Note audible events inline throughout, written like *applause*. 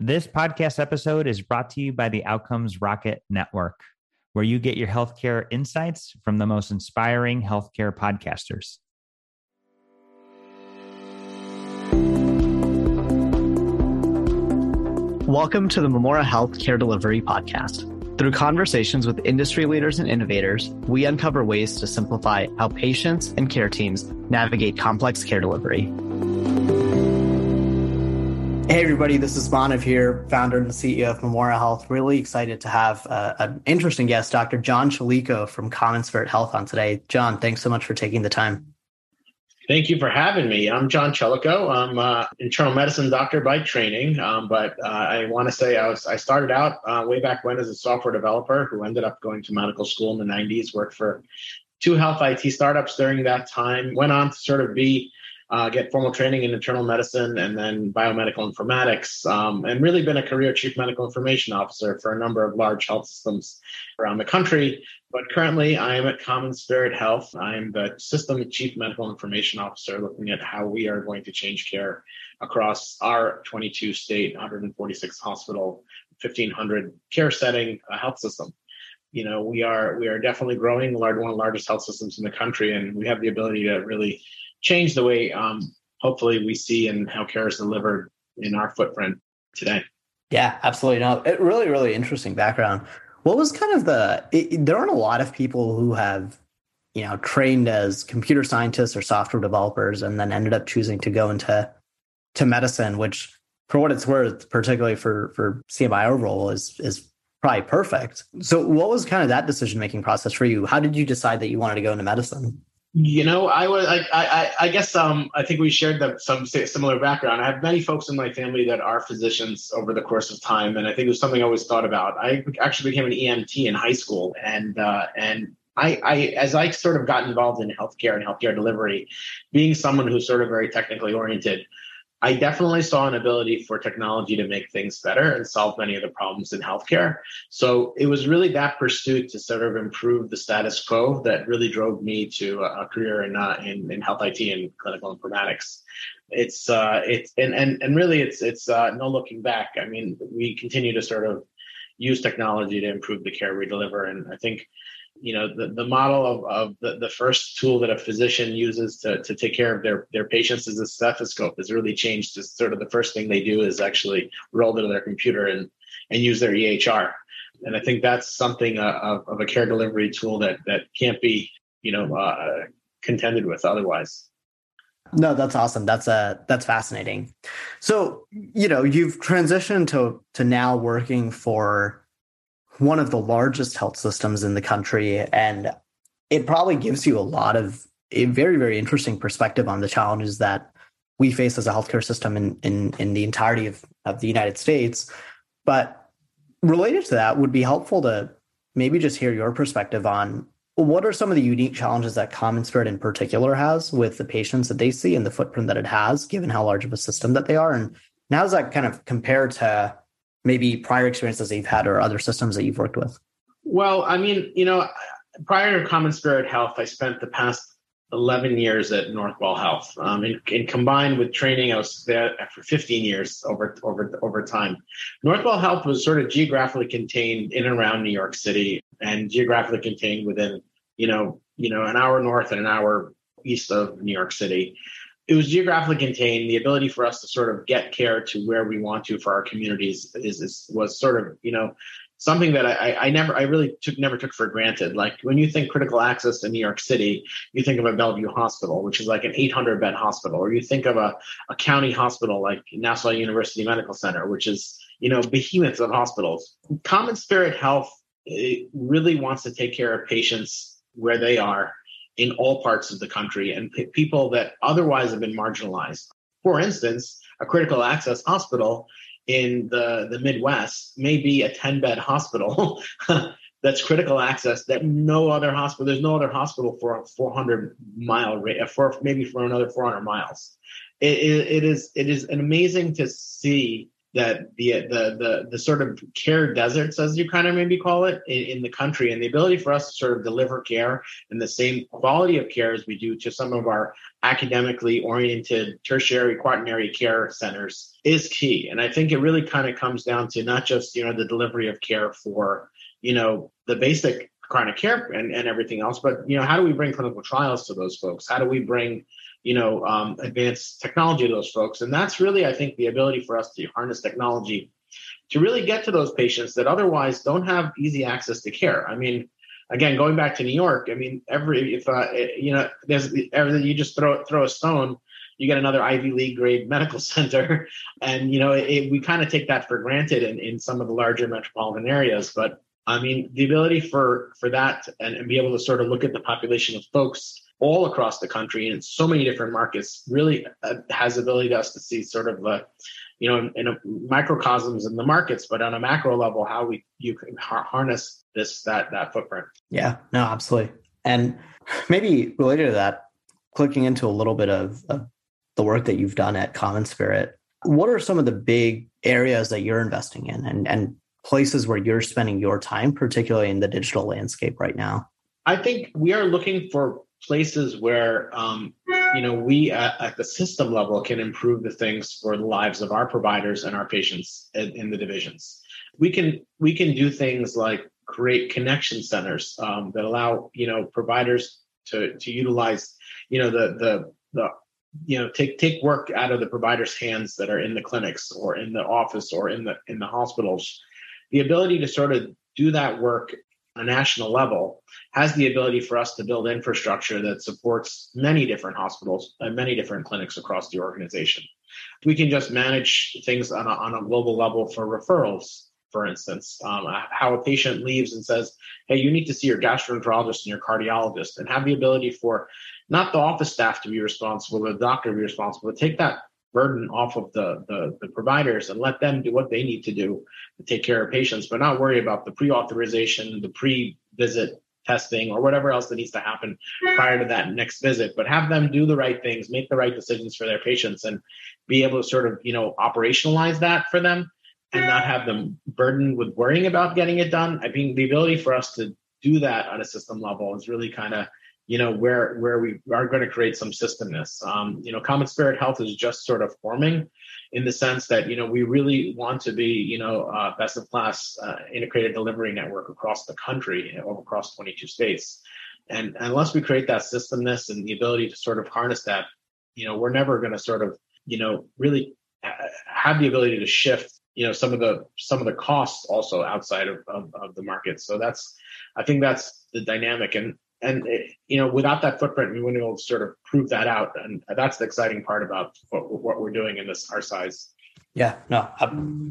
This podcast episode is brought to you by the Outcomes Rocket Network, where you get your healthcare insights from the most inspiring healthcare podcasters. Welcome to the Memora Health Care Delivery Podcast. Through conversations with industry leaders and innovators, we uncover ways to simplify how patients and care teams navigate complex care delivery. Hey, everybody, this is Manav here, founder and CEO of Memora Health. Really excited to have uh, an interesting guest, Dr. John Chelico from Common Health on today. John, thanks so much for taking the time. Thank you for having me. I'm John Chelico. I'm an internal medicine doctor by training, um, but uh, I want to say I was I started out uh, way back when as a software developer who ended up going to medical school in the 90s. Worked for two health IT startups during that time. Went on to sort of be uh, get formal training in internal medicine and then biomedical informatics, um, and really been a career chief medical information officer for a number of large health systems around the country. But currently, I am at Common Spirit Health. I'm the System Chief Medical Information Officer, looking at how we are going to change care across our 22 state, 146 hospital, 1500 care setting uh, health system. You know, we are we are definitely growing, one of the largest health systems in the country, and we have the ability to really change the way, um, hopefully, we see and how care is delivered in our footprint today. Yeah, absolutely. No, it really, really interesting background. What was kind of the? It, there aren't a lot of people who have, you know, trained as computer scientists or software developers, and then ended up choosing to go into to medicine, which, for what it's worth, particularly for for CMIO role, is is probably perfect. So, what was kind of that decision making process for you? How did you decide that you wanted to go into medicine? You know, I was I I, I guess um I think we shared some similar background. I have many folks in my family that are physicians over the course of time, and I think it was something I always thought about. I actually became an EMT in high school, and uh, and I, I as I sort of got involved in healthcare and healthcare delivery, being someone who's sort of very technically oriented, I definitely saw an ability for technology to make things better and solve many of the problems in healthcare. So it was really that pursuit to sort of improve the status quo that really drove me to a career in uh, in, in health IT and clinical informatics. It's uh, it's and and and really it's it's uh, no looking back. I mean, we continue to sort of use technology to improve the care we deliver, and I think you know the, the model of, of the, the first tool that a physician uses to, to take care of their, their patients is a stethoscope has really changed to sort of the first thing they do is actually roll to their computer and and use their EHR and I think that's something uh, of, of, a care delivery tool that that can't be you know uh, contended with otherwise. No, that's awesome. That's uh that's fascinating. So, you know, you've transitioned to to now working for one of the largest health systems in the country. And it probably gives you a lot of a very, very interesting perspective on the challenges that we face as a healthcare system in, in, in the entirety of, of the United States. But related to that would be helpful to maybe just hear your perspective on what are some of the unique challenges that Common Spirit in particular has with the patients that they see and the footprint that it has, given how large of a system that they are? And how does that kind of compare to maybe prior experiences that you've had or other systems that you've worked with? Well, I mean, you know, prior to Common Spirit Health, I spent the past 11 years at Northwell Health. Um, and, and, combined with training, I was there for 15 years over, over, over time. Northwell Health was sort of geographically contained in and around New York City and geographically contained within, you know, you know, an hour north and an hour east of New York City it was geographically contained. The ability for us to sort of get care to where we want to for our communities is, is was sort of you know something that I, I never I really took never took for granted. Like when you think critical access in New York City, you think of a Bellevue Hospital, which is like an 800 bed hospital, or you think of a, a county hospital like Nassau University Medical Center, which is you know behemoths of hospitals. Common Spirit Health really wants to take care of patients where they are in all parts of the country and p- people that otherwise have been marginalized. For instance, a critical access hospital in the, the Midwest may be a 10 bed hospital *laughs* that's critical access that no other hospital, there's no other hospital for a 400 mile for maybe for another 400 miles. It, it, it is, it is amazing to see that the the the the sort of care deserts, as you kind of maybe call it, in, in, the country, and the ability for us to sort of deliver care and the same quality of care as we do to some of our academically oriented tertiary quaternary care centers is key. And I think it really kind of comes down to not just you know the delivery of care for you know the basic chronic care and, and everything else, but you know how do we bring clinical trials to those folks? How do we bring you know, um, advanced technology to those folks. And that's really, I think, the ability for us to harness technology to really get to those patients that otherwise don't have easy access to care. I mean, again, going back to New York, I mean, every if uh, you know, there's everything you just throw throw a stone, you get another Ivy League grade *laughs* medical center, and you know, it, we kind of take that for granted in, in some of the larger metropolitan areas. But I mean, the ability for for that and, and be able to sort of look at the population of folks all across the country in so many different markets really uh, has ability to us to see sort of uh, you know in, in, a microcosms in the markets but on a macro level how we you can harness this that that footprint. Yeah. No absolutely. And maybe related to that clicking into a little bit of, of the work that you've done at Common Spirit, what are some of the big areas that you're investing in and and places where you're spending your time particularly in the digital landscape right now? I think we are looking for places where um, you know we at, at, the system level can improve the things for the lives of our providers and our patients in, in the divisions. We can we can do things like create connection centers um, that allow you know providers to to utilize you know the the the you know take take work out of the providers hands that are in the clinics or in the office or in the in the hospitals. The ability to sort of do that work a national level has the ability for us to build infrastructure that supports many different hospitals and many different clinics across the organization. We can just manage things on a, on a global level for referrals, for instance, um, how a patient leaves and says, Hey, you need to see your gastroenterologist and your cardiologist, and have the ability for not the office staff to be responsible, the doctor to be responsible, but take that burden off of the, the, the providers and let them do what they need to do to take care of patients, but not worry about the pre-authorization, the pre-visit testing, or whatever else that needs to happen prior to that next visit. But have them do the right things, make the right decisions for their patients, and be able to sort of you know operationalize that for them, and not have them burdened with worrying about getting it done. I think the ability for us to do that on a system level is really kind of you know where where we are going to create some systemness. Um, you know common spirit health is just sort of forming in the sense that you know we really want to be you know uh, best of class uh, integrated delivery network across the country you across 22 states. And unless we create that systemness and the ability to sort of harness that you know we're never going to sort of you know really have the ability to shift you know some of the some of the costs also outside of, of, of the market. So that's i think that's the dynamic. And and it, you know without that footprint we wouldn't be able to sort of prove that out. And that's the exciting part about what, what we're doing in this our size. Yeah no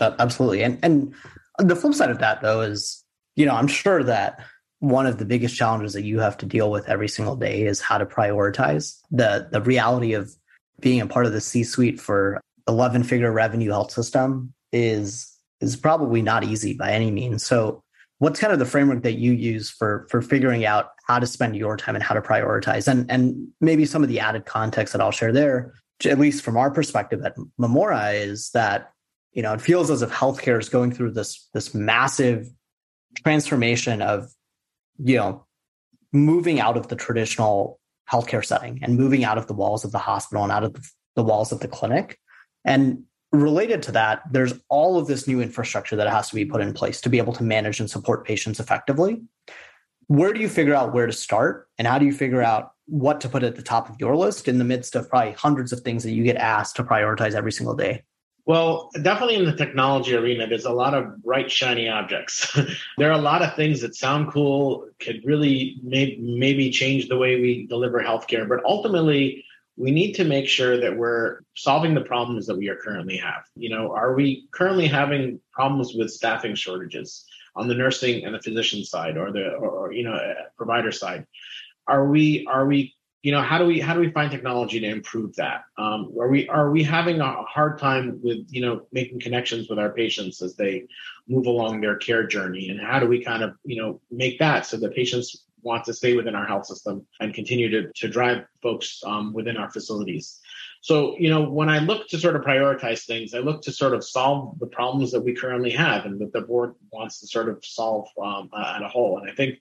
absolutely. And and the flip side of that though is you know i'm sure that one of the biggest challenges that you have to deal with every single day is how to prioritize. The the reality of being a part of the c suite for 11 figure revenue health system is is probably not easy by any means. So what's kind of the framework that you use for for figuring out how to spend your time and how to prioritize? And and maybe some of the added context that i'll share there at least from our perspective at memora is that you know it feels as if healthcare is going through this this massive transformation of you know moving out of the traditional healthcare setting and moving out of the walls of the hospital and out of the walls of the clinic. And related to that, there's all of this new infrastructure that has to be put in place to be able to manage and support patients effectively. Where do you figure out where to start? And how do you figure out what to put at the top of your list in the midst of probably hundreds of things that you get asked to prioritize every single day? Well, definitely in the technology arena, there's a lot of bright, shiny objects. *laughs* there are a lot of things that sound cool, could really may- maybe change the way we deliver healthcare, but ultimately, we need to make sure that we're solving the problems that we are currently have. You know, are we currently having problems with staffing shortages on the nursing and the physician side, or the or, or you know provider side? Are we are we you know how do we how do we find technology to improve that? Um, are we are we having a hard time with you know making connections with our patients as they move along their care journey, and how do we kind of you know make that so that patients want to stay within our health system and continue to, to drive folks um, within our facilities. So, you know, when I look to sort of prioritize things, I look to sort of solve the problems that we currently have and that the board wants to sort of solve um, at a whole. And I think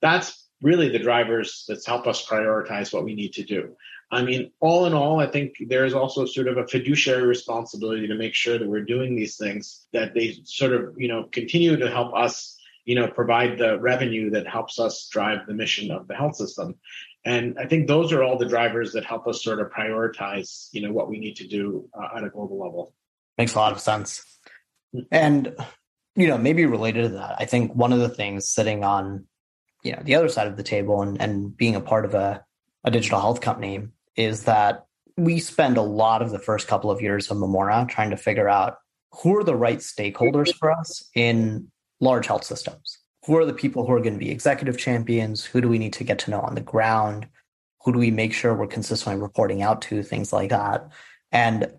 that's really the drivers that's help us prioritize what we need to do. I mean, all in all, I think there is also sort of a fiduciary responsibility to make sure that we're doing these things, that they sort of, you know, continue to help us, you know, provide the revenue that helps us drive the mission of the health system. And I think those are all the drivers that help us sort of prioritize, you know, what we need to do uh, at a global level. Makes a lot of sense. And, you know, maybe related to that, I think one of the things sitting on, you know, the other side of the table and, and being a part of a, a digital health company is that we spend a lot of the first couple of years of Memora trying to figure out who are the right stakeholders for us in large health systems. Who are the people who are going to be executive champions? Who do we need to get to know on the ground? Who do we make sure we're consistently reporting out to? Things like that. And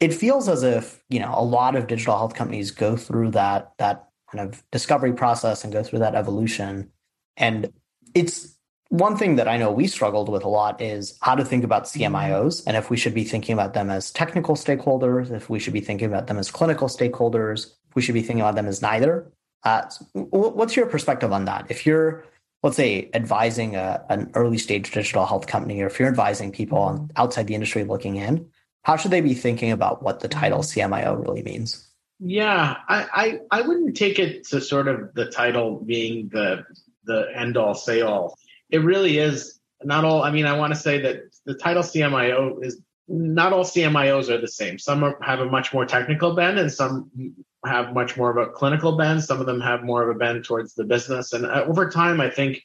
it feels as if, you know, a lot of digital health companies go through that that kind of discovery process and go through that evolution. And it's one thing that I know we struggled with a lot is how to think about CMIOs and if we should be thinking about them as technical stakeholders, if we should be thinking about them as clinical stakeholders, we should be thinking about them as neither. Uh, what's your perspective on that? If you're, let's say, advising a, an early stage digital health company, or if you're advising people on, outside the industry looking in, how should they be thinking about what the title CMIO really means? Yeah, I, I, I wouldn't take it to sort of the title being the the end all say all it really is not all. I mean, I want to say that the title CMIO is not all CMIOs are the same. Some are, have a much more technical bend, and some have much more of a clinical bend. Some of them have more of a bend towards the business. And uh, over time, I think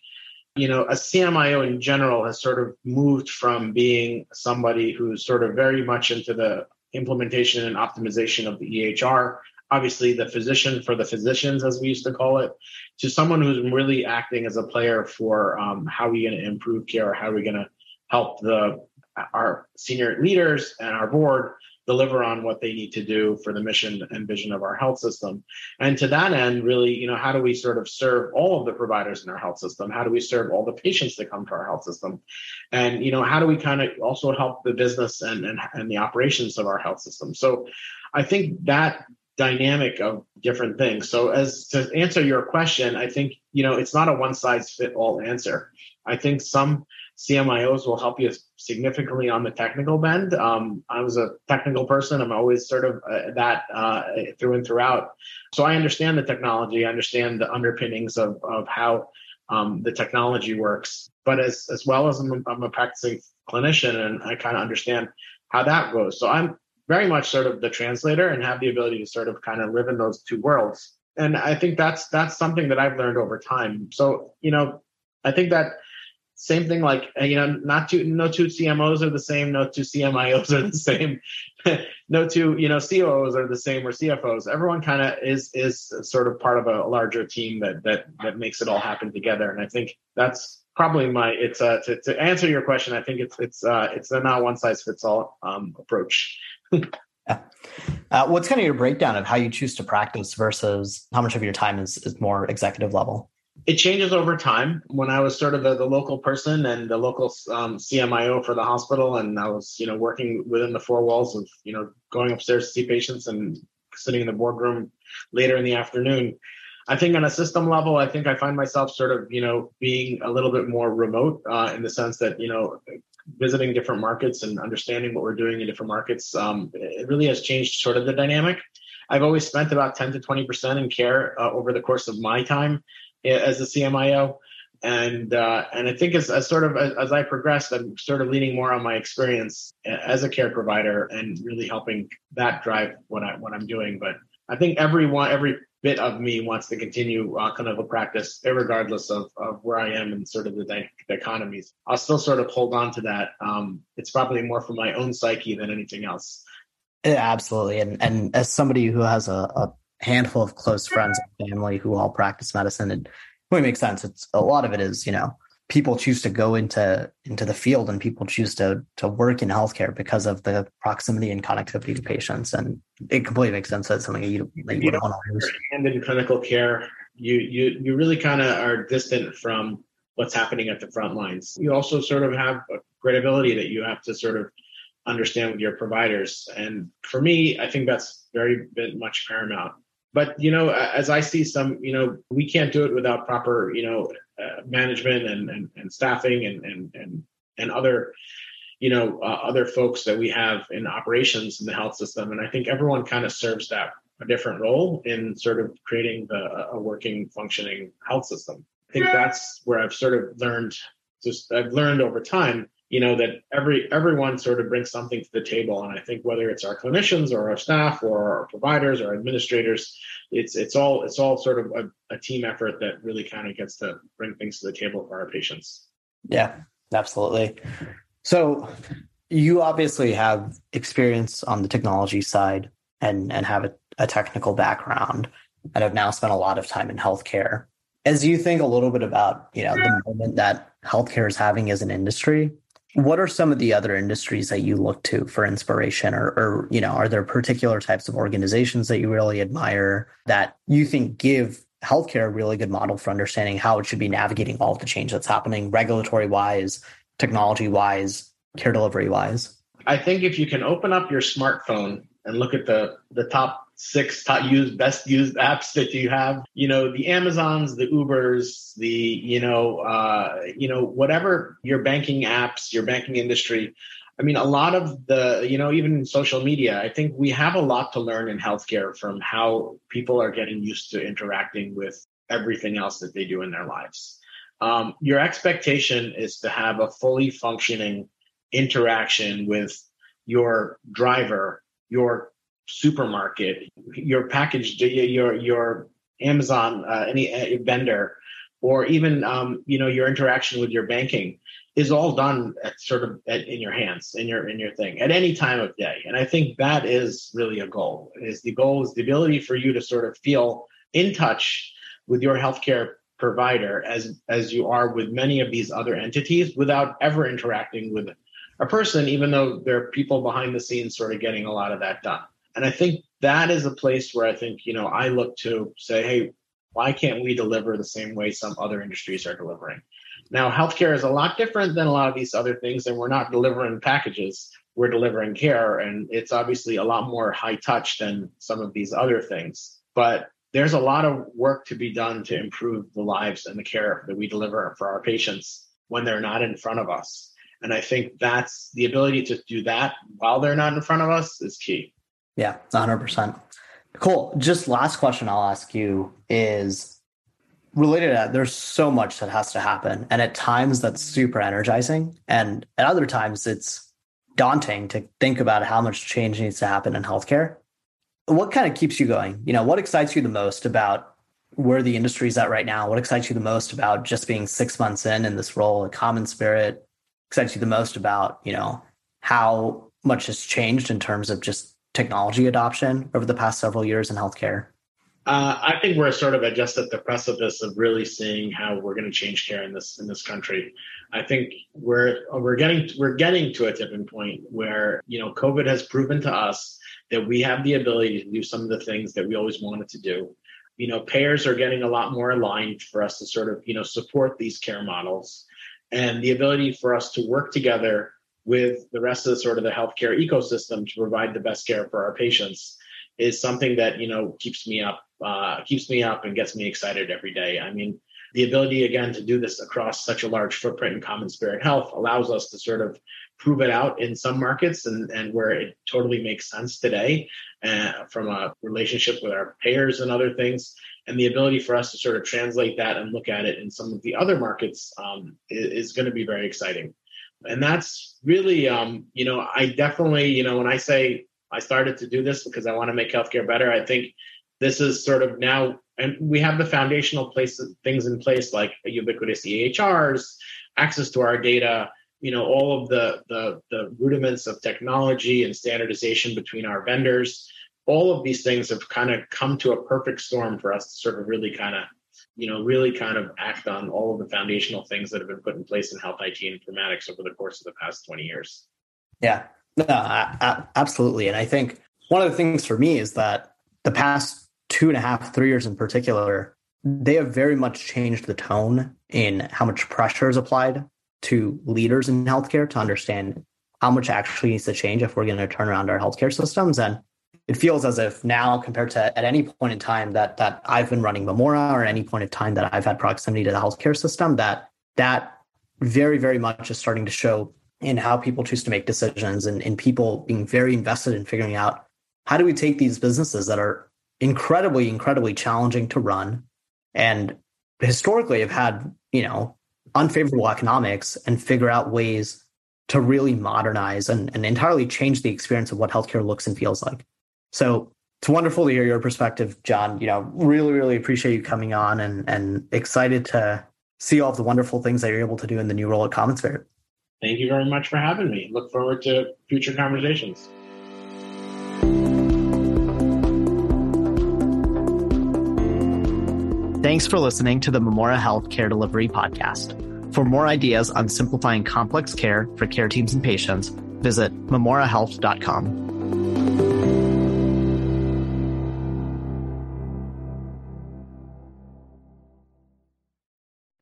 you know a CMIO in general has sort of moved from being somebody who's sort of very much into the implementation and optimization of the EHR obviously the physician for the physicians, as we used to call it, to someone who's really acting as a player for um, how are we going to improve care, how are we going to help the our senior leaders and our board deliver on what they need to do for the mission and vision of our health system. And to that end, really, you know, how do we sort of serve all of the providers in our health system? How do we serve all the patients that come to our health system? And, you know, how do we kind of also help the business and, and, and the operations of our health system? So I think that dynamic of different things. So as to answer your question, I think, you know, it's not a one size fit all answer. I think some CMIOs will help you significantly on the technical bend. Um, I was a technical person. I'm always sort of uh, that uh, through and throughout. So I understand the technology. I understand the underpinnings of, of how um, the technology works. But as, as well as I'm, I'm a practicing clinician and I kind of understand how that goes. So I'm very much sort of the translator and have the ability to sort of kind of live in those two worlds. And I think that's that's something that I've learned over time. So you know, I think that same thing like you know not two no two cmos are the same no two cmios are the same *laughs* no two you know coos are the same or cfos everyone kind of is is sort of part of a larger team that that that makes it all happen together and i think that's probably my it's uh to, to answer your question i think it's it's uh it's a not one size fits all um approach. *laughs* Uh, what's kind of your breakdown of how you choose to practice versus how much of your time is, is more executive level? It changes over time. When I was sort of the, the local person and the local um, CMIO for the hospital, and I was, you know, working within the four walls of, you know, going upstairs to see patients and sitting in the boardroom later in the afternoon. I think on a system level, I think I find myself sort of, you know, being a little bit more remote uh, in the sense that, you know, visiting different markets and understanding what we're doing in different markets, um, it really has changed sort of the dynamic. I've always spent about 10 to 20% in care uh, over the course of my time as a CMIO. And uh, and I think as, as sort of as, as, I progressed, I'm sort of leaning more on my experience as a care provider and really helping that drive what I what I'm doing. But I think everyone every bit of me wants to continue uh, clinical practice, regardless of, of where I am in sort of the, di- the economies. I'll still sort of hold on to that. Um, it's probably more for my own psyche than anything else. Absolutely. And and as somebody who has a, a handful of close friends and family who all practice medicine, it really makes sense. It's a lot of it is, you know, people choose to go into into the field and people choose to to work in healthcare because of the proximity and connectivity to patients and it completely makes sense that's something that you, that you, you want to lose and in clinical care you you you really kind of are distant from what's happening at the front lines you also sort of have a credibility that you have to sort of understand with your providers. And for me, I think that's very much paramount. But you know, as I see some, you know, we can't do it without proper, you know, uh, management and, and, and staffing and and and and other you know uh, other folks that we have in operations in the health system. And i think everyone kind of serves that a different role in sort of creating the, a working functioning health system. I think that's where i've sort of learned just i've learned over time you know that every everyone sort of brings something to the table. And i think whether it's our clinicians or our staff or our providers or administrators it's it's all it's all sort of a, a team effort that really kind of gets to bring things to the table for our patients. Yeah absolutely. So you obviously have experience on the technology side and and have a, a technical background and have now spent a lot of time in healthcare. As you think a little bit about you know the moment that healthcare is having as an industry what are some of the other industries that you look to for inspiration or, or you know are there particular types of organizations that you really admire that you think give healthcare a really good model for understanding how it should be navigating all of the change that's happening regulatory wise technology wise care delivery wise i think if you can open up your smartphone and look at the the top six top used best used apps that you have. You know the amazons the ubers the you know uh you know whatever your banking apps your banking industry. I mean a lot of the you know even social media i think we have a lot to learn in healthcare from how people are getting used to interacting with everything else that they do in their lives. Um, your expectation is to have a fully functioning interaction with your driver your supermarket, your package, your your Amazon, uh, any uh, vendor, or even um, you know your interaction with your banking is all done at sort of at, in your hands in your in your thing at any time of day. And i think that is really a goal is the goal is the ability for you to sort of feel in touch with your healthcare provider as as you are with many of these other entities without ever interacting with a person even though there are people behind the scenes sort of getting a lot of that done and I think that is a place where I think, you know, I look to say, hey, why can't we deliver the same way some other industries are delivering? Now, healthcare is a lot different than a lot of these other things, and we're not delivering packages, we're delivering care. And it's obviously a lot more high touch than some of these other things. But there's a lot of work to be done to improve the lives and the care that we deliver for our patients when they're not in front of us. And I think that's the ability to do that while they're not in front of us is key. Yeah, 100%. Cool. Just last question I'll ask you is related to that. There's so much that has to happen. And at times that's super energizing. And at other times it's daunting to think about how much change needs to happen in healthcare. What kind of keeps you going? You know, what excites you the most about where the industry is at right now? What excites you the most about just being six months in in this role, a CommonSpirit? Excites you the most about, you know, how much has changed in terms of just technology adoption over the past several years in healthcare? Uh, I think we're sort of just at the precipice of really seeing how we're going to change care in this in this country. I think we're we're getting we're getting to a tipping point where you know COVID has proven to us that we have the ability to do some of the things that we always wanted to do. You know, payers are getting a lot more aligned for us to sort of you know support these care models, and the ability for us to work together with the rest of the sort of the healthcare ecosystem to provide the best care for our patients is something that you know keeps me up uh, keeps me up and gets me excited every day. I mean the ability again to do this across such a large footprint in CommonSpirit health allows us to sort of prove it out in some markets and, and where it totally makes sense today uh, from a relationship with our payers and other things. And the ability for us to sort of translate that and look at it in some of the other markets um, is, is going to be very exciting and that's really um, you know i definitely you know when i say i started to do this because i want to make healthcare better i think this is sort of now and we have the foundational places things in place like ubiquitous ehrs access to our data you know all of the, the the rudiments of technology and standardization between our vendors. All of these things have kind of come to a perfect storm for us to sort of really kind of you know, really kind of act on all of the foundational things that have been put in place in health IT and informatics over the course of the past 20 years. Yeah, no, I, I, absolutely. And I think one of the things for me is that the past two and a half, three years in particular, they have very much changed the tone in how much pressure is applied to leaders in healthcare to understand how much actually needs to change if we're going to turn around our healthcare systems. And it feels as if now, compared to at any point in time that that I've been running Memora or any point in time that I've had proximity to the healthcare system, that that very, very much is starting to show in how people choose to make decisions and, and people being very invested in figuring out how do we take these businesses that are incredibly, incredibly challenging to run and historically have had, you know, unfavorable economics and figure out ways to really modernize and, and entirely change the experience of what healthcare looks and feels like. So it's wonderful to hear your perspective, John. You know, really, really appreciate you coming on and and excited to see all of the wonderful things that you're able to do in the new role at CommonSpirit. Thank you very much for having me. Look forward to future conversations. Thanks for listening to the Memora Health Care Delivery Podcast. For more ideas on simplifying complex care for care teams and patients, visit memorahealth.com.